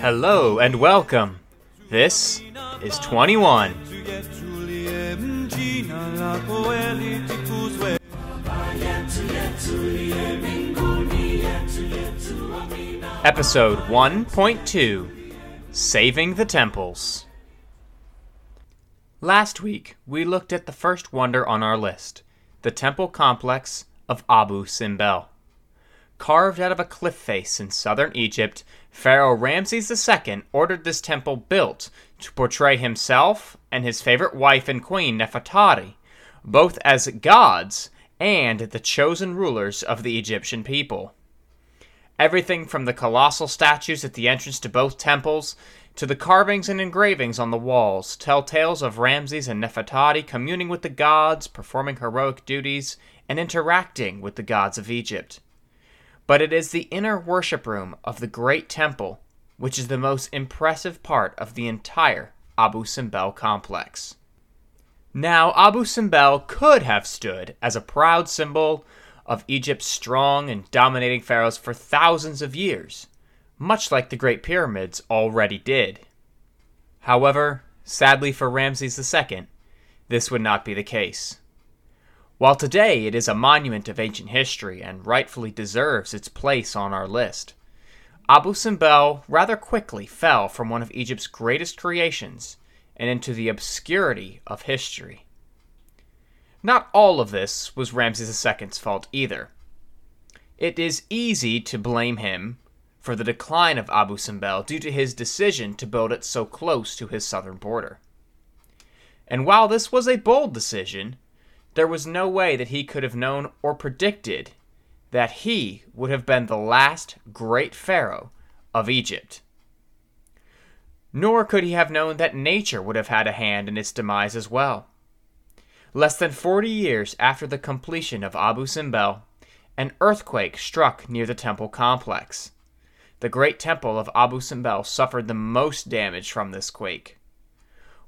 Hello and welcome. This is 21. Episode 1.2 Saving the Temples. Last week, we looked at the first wonder on our list the temple complex of Abu Simbel. Carved out of a cliff face in southern Egypt, Pharaoh Ramses II ordered this temple built to portray himself and his favorite wife and queen Nefertari, both as gods and the chosen rulers of the Egyptian people. Everything from the colossal statues at the entrance to both temples to the carvings and engravings on the walls tell tales of Ramses and Nefertari communing with the gods, performing heroic duties, and interacting with the gods of Egypt. But it is the inner worship room of the great temple which is the most impressive part of the entire Abu Simbel complex. Now, Abu Simbel could have stood as a proud symbol of Egypt's strong and dominating pharaohs for thousands of years, much like the Great Pyramids already did. However, sadly for Ramses II, this would not be the case. While today it is a monument of ancient history and rightfully deserves its place on our list, Abu Simbel rather quickly fell from one of Egypt's greatest creations and into the obscurity of history. Not all of this was Ramses II's fault either. It is easy to blame him for the decline of Abu Simbel due to his decision to build it so close to his southern border. And while this was a bold decision, there was no way that he could have known or predicted that he would have been the last great pharaoh of Egypt. Nor could he have known that nature would have had a hand in its demise as well. Less than 40 years after the completion of Abu Simbel, an earthquake struck near the temple complex. The great temple of Abu Simbel suffered the most damage from this quake.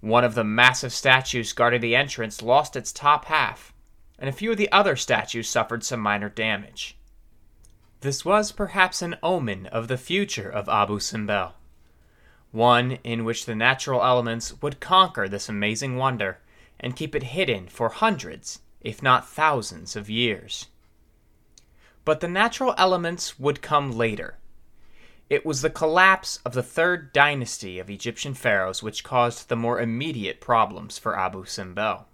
One of the massive statues guarding the entrance lost its top half, and a few of the other statues suffered some minor damage. This was perhaps an omen of the future of Abu Simbel, one in which the natural elements would conquer this amazing wonder and keep it hidden for hundreds, if not thousands, of years. But the natural elements would come later. It was the collapse of the third dynasty of Egyptian pharaohs which caused the more immediate problems for Abu Simbel.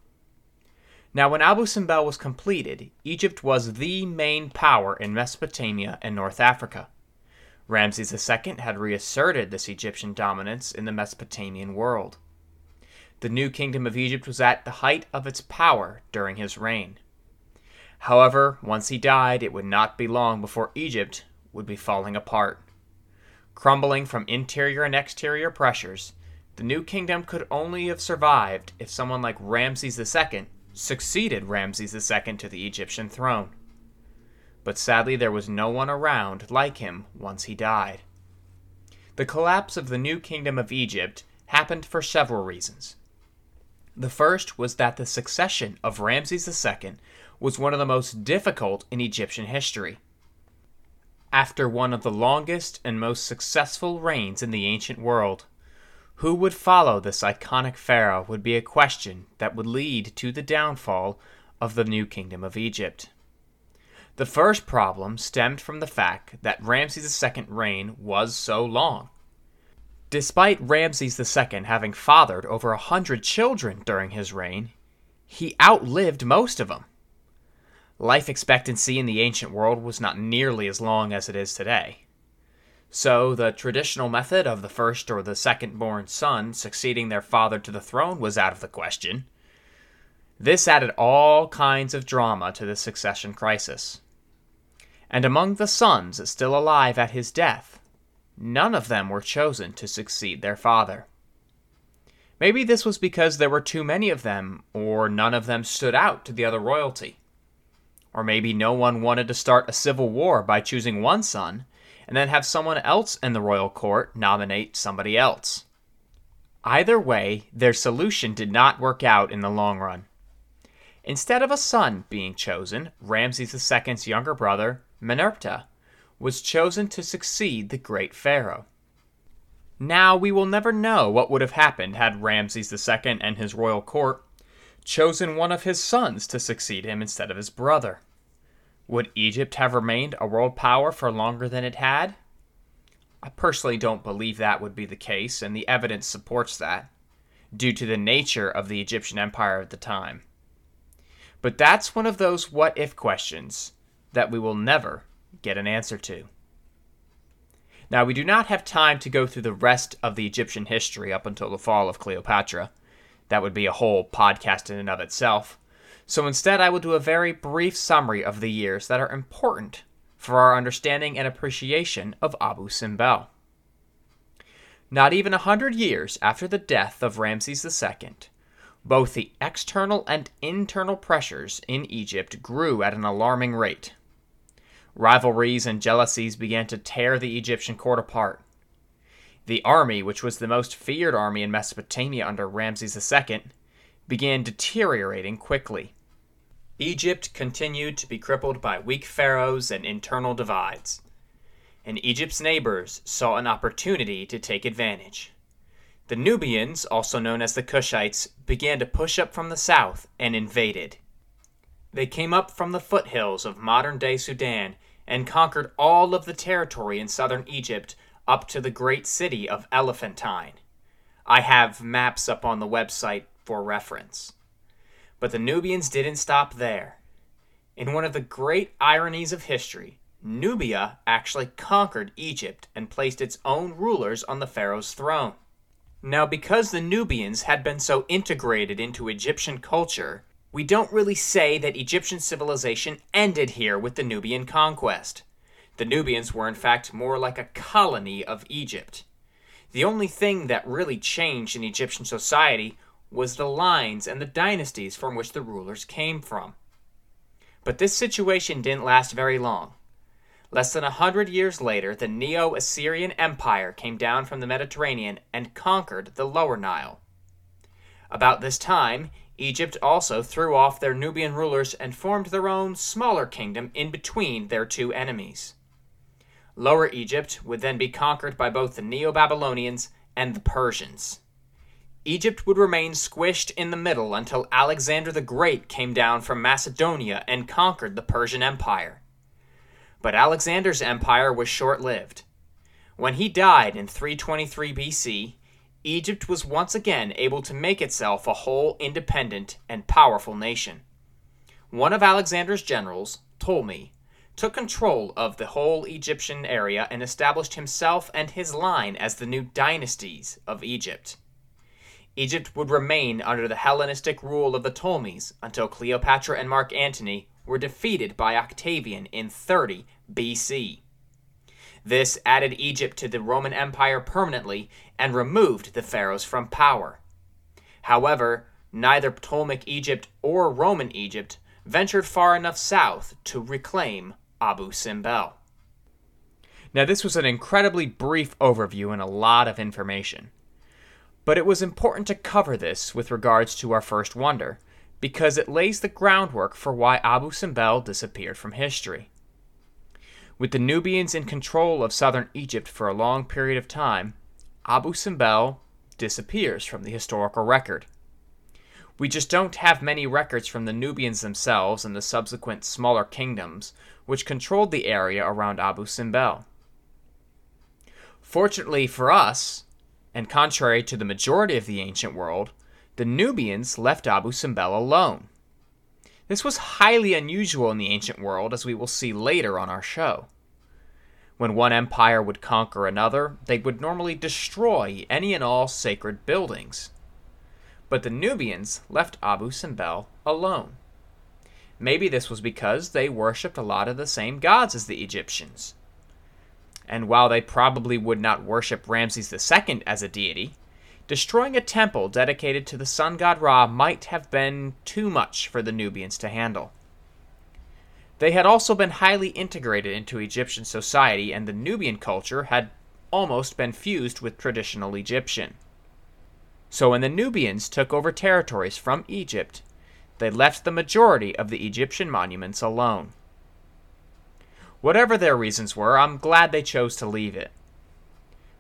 Now, when Abu Simbel was completed, Egypt was the main power in Mesopotamia and North Africa. Ramses II had reasserted this Egyptian dominance in the Mesopotamian world. The new kingdom of Egypt was at the height of its power during his reign. However, once he died, it would not be long before Egypt would be falling apart. Crumbling from interior and exterior pressures, the new kingdom could only have survived if someone like Ramses II succeeded Ramses II to the Egyptian throne. But sadly, there was no one around like him once he died. The collapse of the new kingdom of Egypt happened for several reasons. The first was that the succession of Ramses II was one of the most difficult in Egyptian history. After one of the longest and most successful reigns in the ancient world, who would follow this iconic pharaoh would be a question that would lead to the downfall of the new kingdom of Egypt. The first problem stemmed from the fact that Ramses II's reign was so long. Despite Ramses II having fathered over a hundred children during his reign, he outlived most of them. Life expectancy in the ancient world was not nearly as long as it is today. So, the traditional method of the first or the second born son succeeding their father to the throne was out of the question. This added all kinds of drama to the succession crisis. And among the sons still alive at his death, none of them were chosen to succeed their father. Maybe this was because there were too many of them, or none of them stood out to the other royalty. Or maybe no one wanted to start a civil war by choosing one son, and then have someone else in the royal court nominate somebody else. Either way, their solution did not work out in the long run. Instead of a son being chosen, Ramses II's younger brother, Meneptah, was chosen to succeed the great pharaoh. Now, we will never know what would have happened had Ramses II and his royal court chosen one of his sons to succeed him instead of his brother. Would Egypt have remained a world power for longer than it had? I personally don't believe that would be the case, and the evidence supports that, due to the nature of the Egyptian empire at the time. But that's one of those what if questions that we will never get an answer to. Now, we do not have time to go through the rest of the Egyptian history up until the fall of Cleopatra. That would be a whole podcast in and of itself. So instead, I will do a very brief summary of the years that are important for our understanding and appreciation of Abu Simbel. Not even a hundred years after the death of Ramses II, both the external and internal pressures in Egypt grew at an alarming rate. Rivalries and jealousies began to tear the Egyptian court apart. The army, which was the most feared army in Mesopotamia under Ramses II, began deteriorating quickly. Egypt continued to be crippled by weak pharaohs and internal divides. And Egypt's neighbors saw an opportunity to take advantage. The Nubians, also known as the Kushites, began to push up from the south and invaded. They came up from the foothills of modern day Sudan and conquered all of the territory in southern Egypt up to the great city of Elephantine. I have maps up on the website for reference. But the Nubians didn't stop there. In one of the great ironies of history, Nubia actually conquered Egypt and placed its own rulers on the pharaoh's throne. Now, because the Nubians had been so integrated into Egyptian culture, we don't really say that Egyptian civilization ended here with the Nubian conquest. The Nubians were, in fact, more like a colony of Egypt. The only thing that really changed in Egyptian society was the lines and the dynasties from which the rulers came from. But this situation didn't last very long. Less than a hundred years later, the Neo Assyrian Empire came down from the Mediterranean and conquered the Lower Nile. About this time, Egypt also threw off their Nubian rulers and formed their own smaller kingdom in between their two enemies. Lower Egypt would then be conquered by both the Neo Babylonians and the Persians. Egypt would remain squished in the middle until Alexander the Great came down from Macedonia and conquered the Persian Empire. But Alexander's empire was short lived. When he died in 323 BC, Egypt was once again able to make itself a whole independent and powerful nation. One of Alexander's generals, Ptolemy, took control of the whole Egyptian area and established himself and his line as the new dynasties of Egypt. Egypt would remain under the Hellenistic rule of the Ptolemies until Cleopatra and Mark Antony were defeated by Octavian in 30 BC. This added Egypt to the Roman Empire permanently and removed the pharaohs from power. However, neither Ptolemaic Egypt or Roman Egypt ventured far enough south to reclaim Abu Simbel. Now, this was an incredibly brief overview and a lot of information. But it was important to cover this with regards to our first wonder, because it lays the groundwork for why Abu Simbel disappeared from history. With the Nubians in control of southern Egypt for a long period of time, Abu Simbel disappears from the historical record. We just don't have many records from the Nubians themselves and the subsequent smaller kingdoms which controlled the area around Abu Simbel. Fortunately for us, and contrary to the majority of the ancient world, the Nubians left Abu Simbel alone. This was highly unusual in the ancient world, as we will see later on our show. When one empire would conquer another, they would normally destroy any and all sacred buildings. But the Nubians left Abu Simbel alone. Maybe this was because they worshipped a lot of the same gods as the Egyptians. And while they probably would not worship Ramses II as a deity, Destroying a temple dedicated to the sun god Ra might have been too much for the Nubians to handle. They had also been highly integrated into Egyptian society, and the Nubian culture had almost been fused with traditional Egyptian. So when the Nubians took over territories from Egypt, they left the majority of the Egyptian monuments alone. Whatever their reasons were, I'm glad they chose to leave it.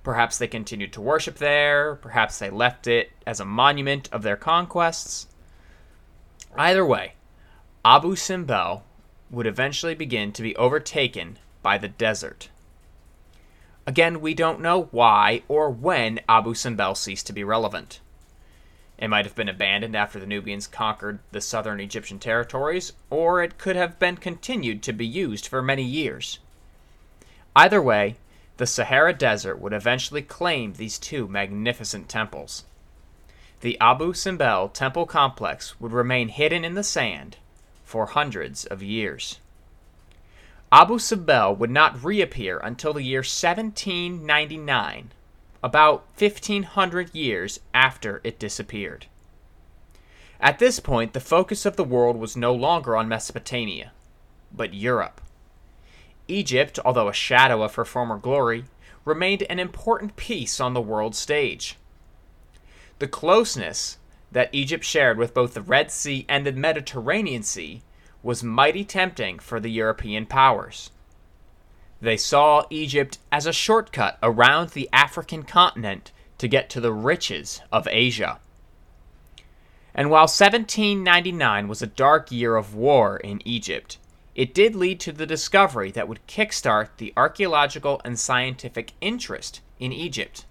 Perhaps they continued to worship there, perhaps they left it as a monument of their conquests. Either way, Abu Simbel would eventually begin to be overtaken by the desert. Again, we don't know why or when Abu Simbel ceased to be relevant. It might have been abandoned after the Nubians conquered the southern Egyptian territories, or it could have been continued to be used for many years. Either way, the Sahara Desert would eventually claim these two magnificent temples. The Abu Simbel temple complex would remain hidden in the sand for hundreds of years. Abu Simbel would not reappear until the year 1799 about 1500 years after it disappeared. At this point, the focus of the world was no longer on Mesopotamia, but Europe. Egypt, although a shadow of her former glory, remained an important piece on the world stage. The closeness that Egypt shared with both the Red Sea and the Mediterranean Sea was mighty tempting for the European powers. They saw Egypt as a shortcut around the African continent to get to the riches of Asia. And while 1799 was a dark year of war in Egypt, it did lead to the discovery that would kickstart the archaeological and scientific interest in Egypt.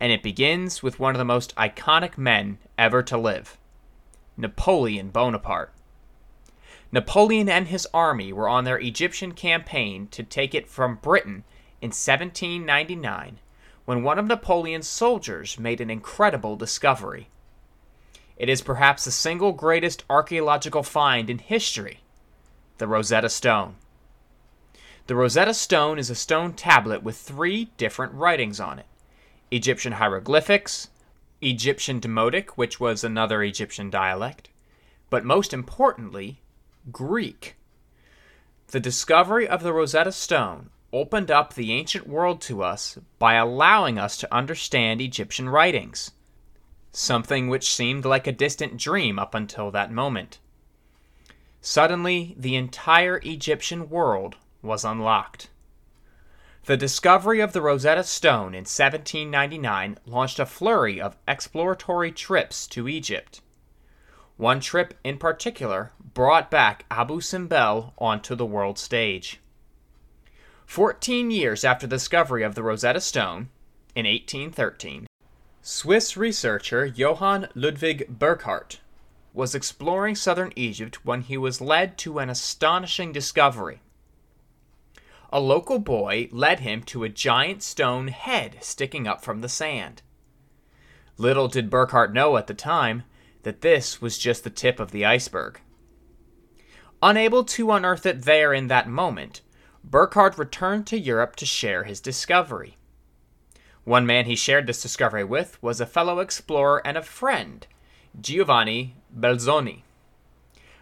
And it begins with one of the most iconic men ever to live Napoleon Bonaparte. Napoleon and his army were on their Egyptian campaign to take it from Britain in 1799 when one of Napoleon's soldiers made an incredible discovery. It is perhaps the single greatest archaeological find in history the Rosetta Stone. The Rosetta Stone is a stone tablet with three different writings on it Egyptian hieroglyphics, Egyptian Demotic, which was another Egyptian dialect, but most importantly, Greek. The discovery of the Rosetta Stone opened up the ancient world to us by allowing us to understand Egyptian writings, something which seemed like a distant dream up until that moment. Suddenly, the entire Egyptian world was unlocked. The discovery of the Rosetta Stone in 1799 launched a flurry of exploratory trips to Egypt. One trip in particular brought back Abu Simbel onto the world stage. Fourteen years after the discovery of the Rosetta Stone, in 1813, Swiss researcher Johann Ludwig Burckhardt was exploring southern Egypt when he was led to an astonishing discovery. A local boy led him to a giant stone head sticking up from the sand. Little did Burckhardt know at the time that this was just the tip of the iceberg. Unable to unearth it there in that moment, Burckhardt returned to Europe to share his discovery. One man he shared this discovery with was a fellow explorer and a friend, Giovanni Belzoni.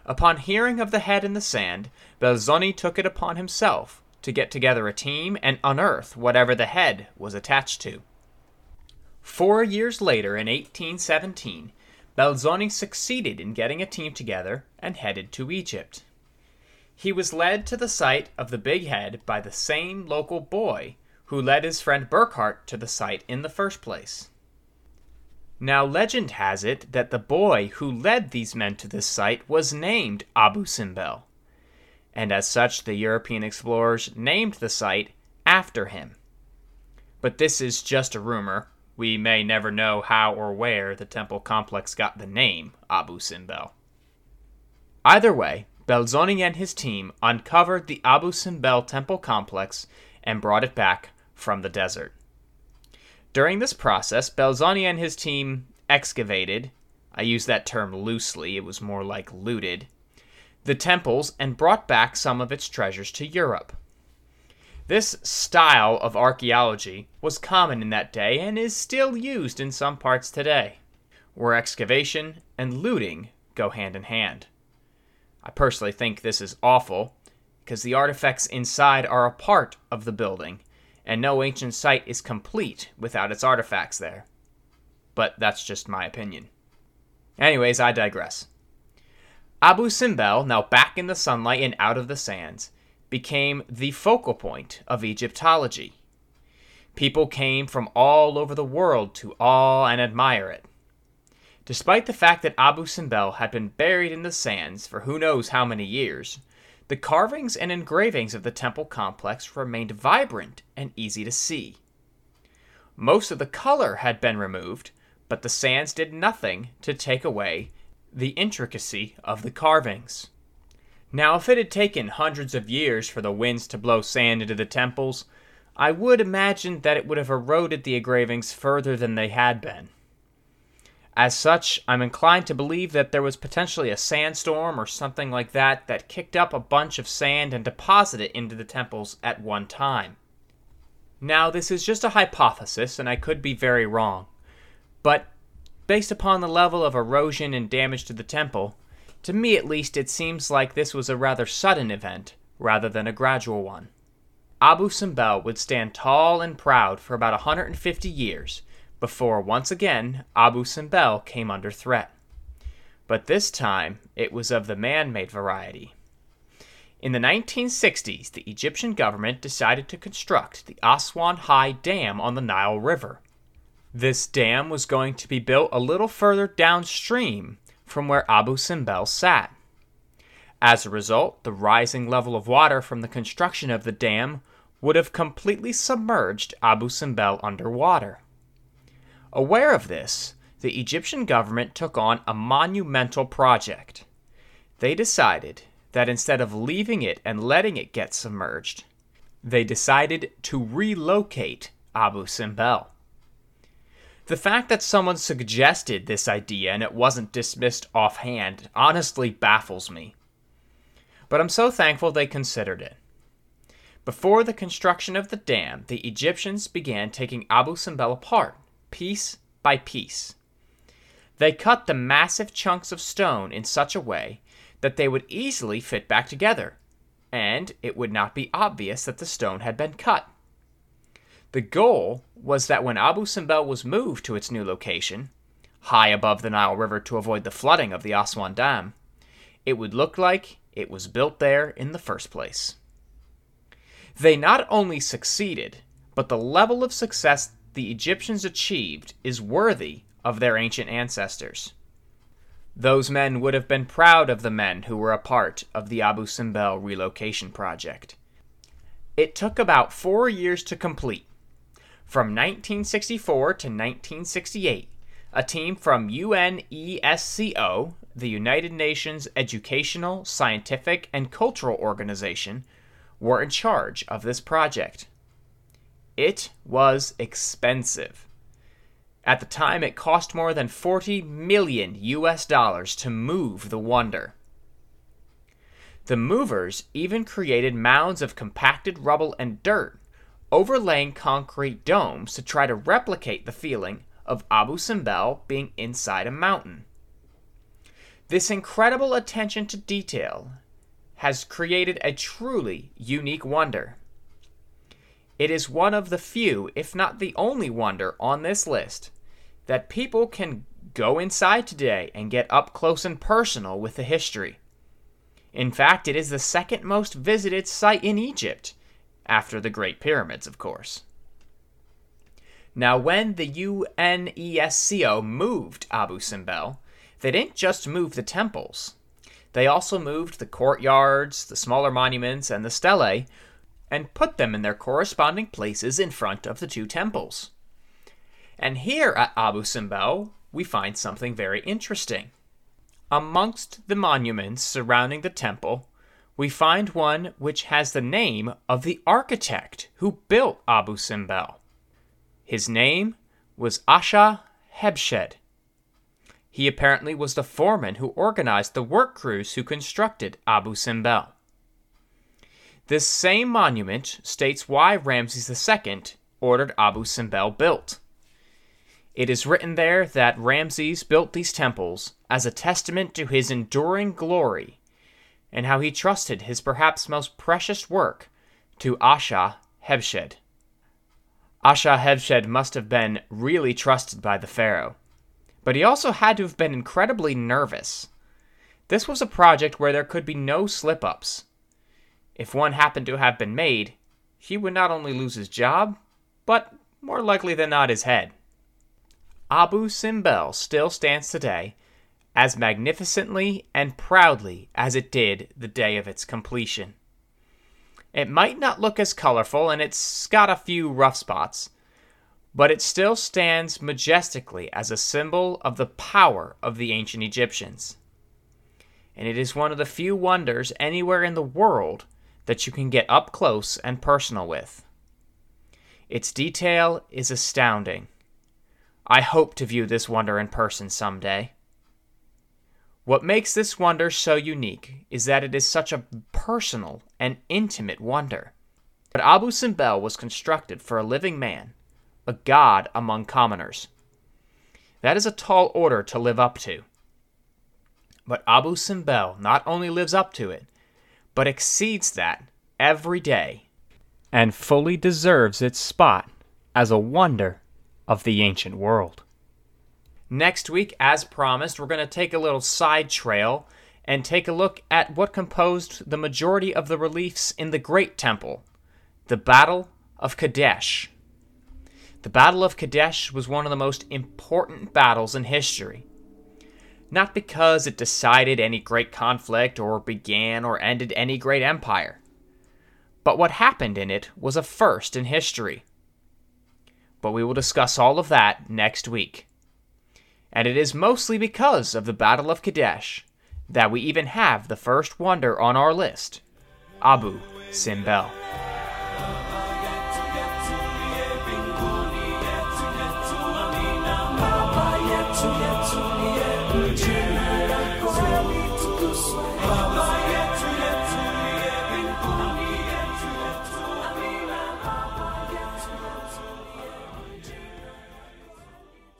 Upon hearing of the head in the sand, Belzoni took it upon himself to get together a team and unearth whatever the head was attached to. Four years later, in 1817, Belzoni succeeded in getting a team together and headed to Egypt. He was led to the site of the Big Head by the same local boy who led his friend Burckhardt to the site in the first place. Now, legend has it that the boy who led these men to this site was named Abu Simbel, and as such, the European explorers named the site after him. But this is just a rumor, we may never know how or where the temple complex got the name Abu Simbel. Either way, Belzoni and his team uncovered the Abu Simbel temple complex and brought it back from the desert. During this process, Belzoni and his team excavated, I use that term loosely, it was more like looted, the temples and brought back some of its treasures to Europe. This style of archaeology was common in that day and is still used in some parts today, where excavation and looting go hand in hand. I personally think this is awful because the artifacts inside are a part of the building, and no ancient site is complete without its artifacts there. But that's just my opinion. Anyways, I digress. Abu Simbel, now back in the sunlight and out of the sands, became the focal point of Egyptology. People came from all over the world to awe and admire it. Despite the fact that Abu Simbel had been buried in the sands for who knows how many years, the carvings and engravings of the temple complex remained vibrant and easy to see. Most of the color had been removed, but the sands did nothing to take away the intricacy of the carvings. Now, if it had taken hundreds of years for the winds to blow sand into the temples, I would imagine that it would have eroded the engravings further than they had been. As such, I'm inclined to believe that there was potentially a sandstorm or something like that that kicked up a bunch of sand and deposited it into the temples at one time. Now, this is just a hypothesis, and I could be very wrong. But, based upon the level of erosion and damage to the temple, to me at least it seems like this was a rather sudden event rather than a gradual one. Abu Simbel would stand tall and proud for about 150 years before once again Abu Simbel came under threat. But this time it was of the man made variety. In the 1960s, the Egyptian government decided to construct the Aswan High Dam on the Nile River. This dam was going to be built a little further downstream from where Abu Simbel sat. As a result, the rising level of water from the construction of the dam would have completely submerged Abu Simbel underwater. Aware of this, the Egyptian government took on a monumental project. They decided that instead of leaving it and letting it get submerged, they decided to relocate Abu Simbel. The fact that someone suggested this idea and it wasn't dismissed offhand honestly baffles me. But I'm so thankful they considered it. Before the construction of the dam, the Egyptians began taking Abu Simbel apart piece by piece. They cut the massive chunks of stone in such a way that they would easily fit back together, and it would not be obvious that the stone had been cut. The goal was that when Abu Simbel was moved to its new location, high above the Nile River to avoid the flooding of the Aswan Dam, it would look like it was built there in the first place. They not only succeeded, but the level of success the Egyptians achieved is worthy of their ancient ancestors. Those men would have been proud of the men who were a part of the Abu Simbel relocation project. It took about four years to complete. From 1964 to 1968, a team from UNESCO, the United Nations Educational, Scientific, and Cultural Organization, were in charge of this project. It was expensive. At the time, it cost more than 40 million US dollars to move the Wonder. The movers even created mounds of compacted rubble and dirt, overlaying concrete domes to try to replicate the feeling of Abu Simbel being inside a mountain. This incredible attention to detail has created a truly unique wonder. It is one of the few, if not the only wonder on this list that people can go inside today and get up close and personal with the history. In fact, it is the second most visited site in Egypt, after the Great Pyramids, of course. Now, when the UNESCO moved Abu Simbel, they didn't just move the temples. They also moved the courtyards, the smaller monuments, and the stelae, and put them in their corresponding places in front of the two temples. And here at Abu Simbel, we find something very interesting. Amongst the monuments surrounding the temple, we find one which has the name of the architect who built Abu Simbel. His name was Asha Hebshed. He apparently was the foreman who organized the work crews who constructed Abu Simbel. This same monument states why Ramses II ordered Abu Simbel built. It is written there that Ramses built these temples as a testament to his enduring glory and how he trusted his perhaps most precious work to Asha Hebshed. Asha Hebshed must have been really trusted by the pharaoh, but he also had to have been incredibly nervous. This was a project where there could be no slip ups. If one happened to have been made, he would not only lose his job, but more likely than not his head. Abu Simbel still stands today as magnificently and proudly as it did the day of its completion. It might not look as colorful and it's got a few rough spots, but it still stands majestically as a symbol of the power of the ancient Egyptians. And it is one of the few wonders anywhere in the world that you can get up close and personal with. Its detail is astounding. I hope to view this wonder in person someday. What makes this wonder so unique is that it is such a personal and intimate wonder. But Abu Simbel was constructed for a living man, a god among commoners. That is a tall order to live up to. But Abu Simbel not only lives up to it, but exceeds that every day and fully deserves its spot as a wonder of the ancient world. Next week, as promised, we're going to take a little side trail and take a look at what composed the majority of the reliefs in the Great Temple, the Battle of Kadesh. The Battle of Kadesh was one of the most important battles in history not because it decided any great conflict or began or ended any great empire. But what happened in it was a first in history. But we will discuss all of that next week. And it is mostly because of the Battle of Kadesh that we even have the first wonder on our list Abu Simbel.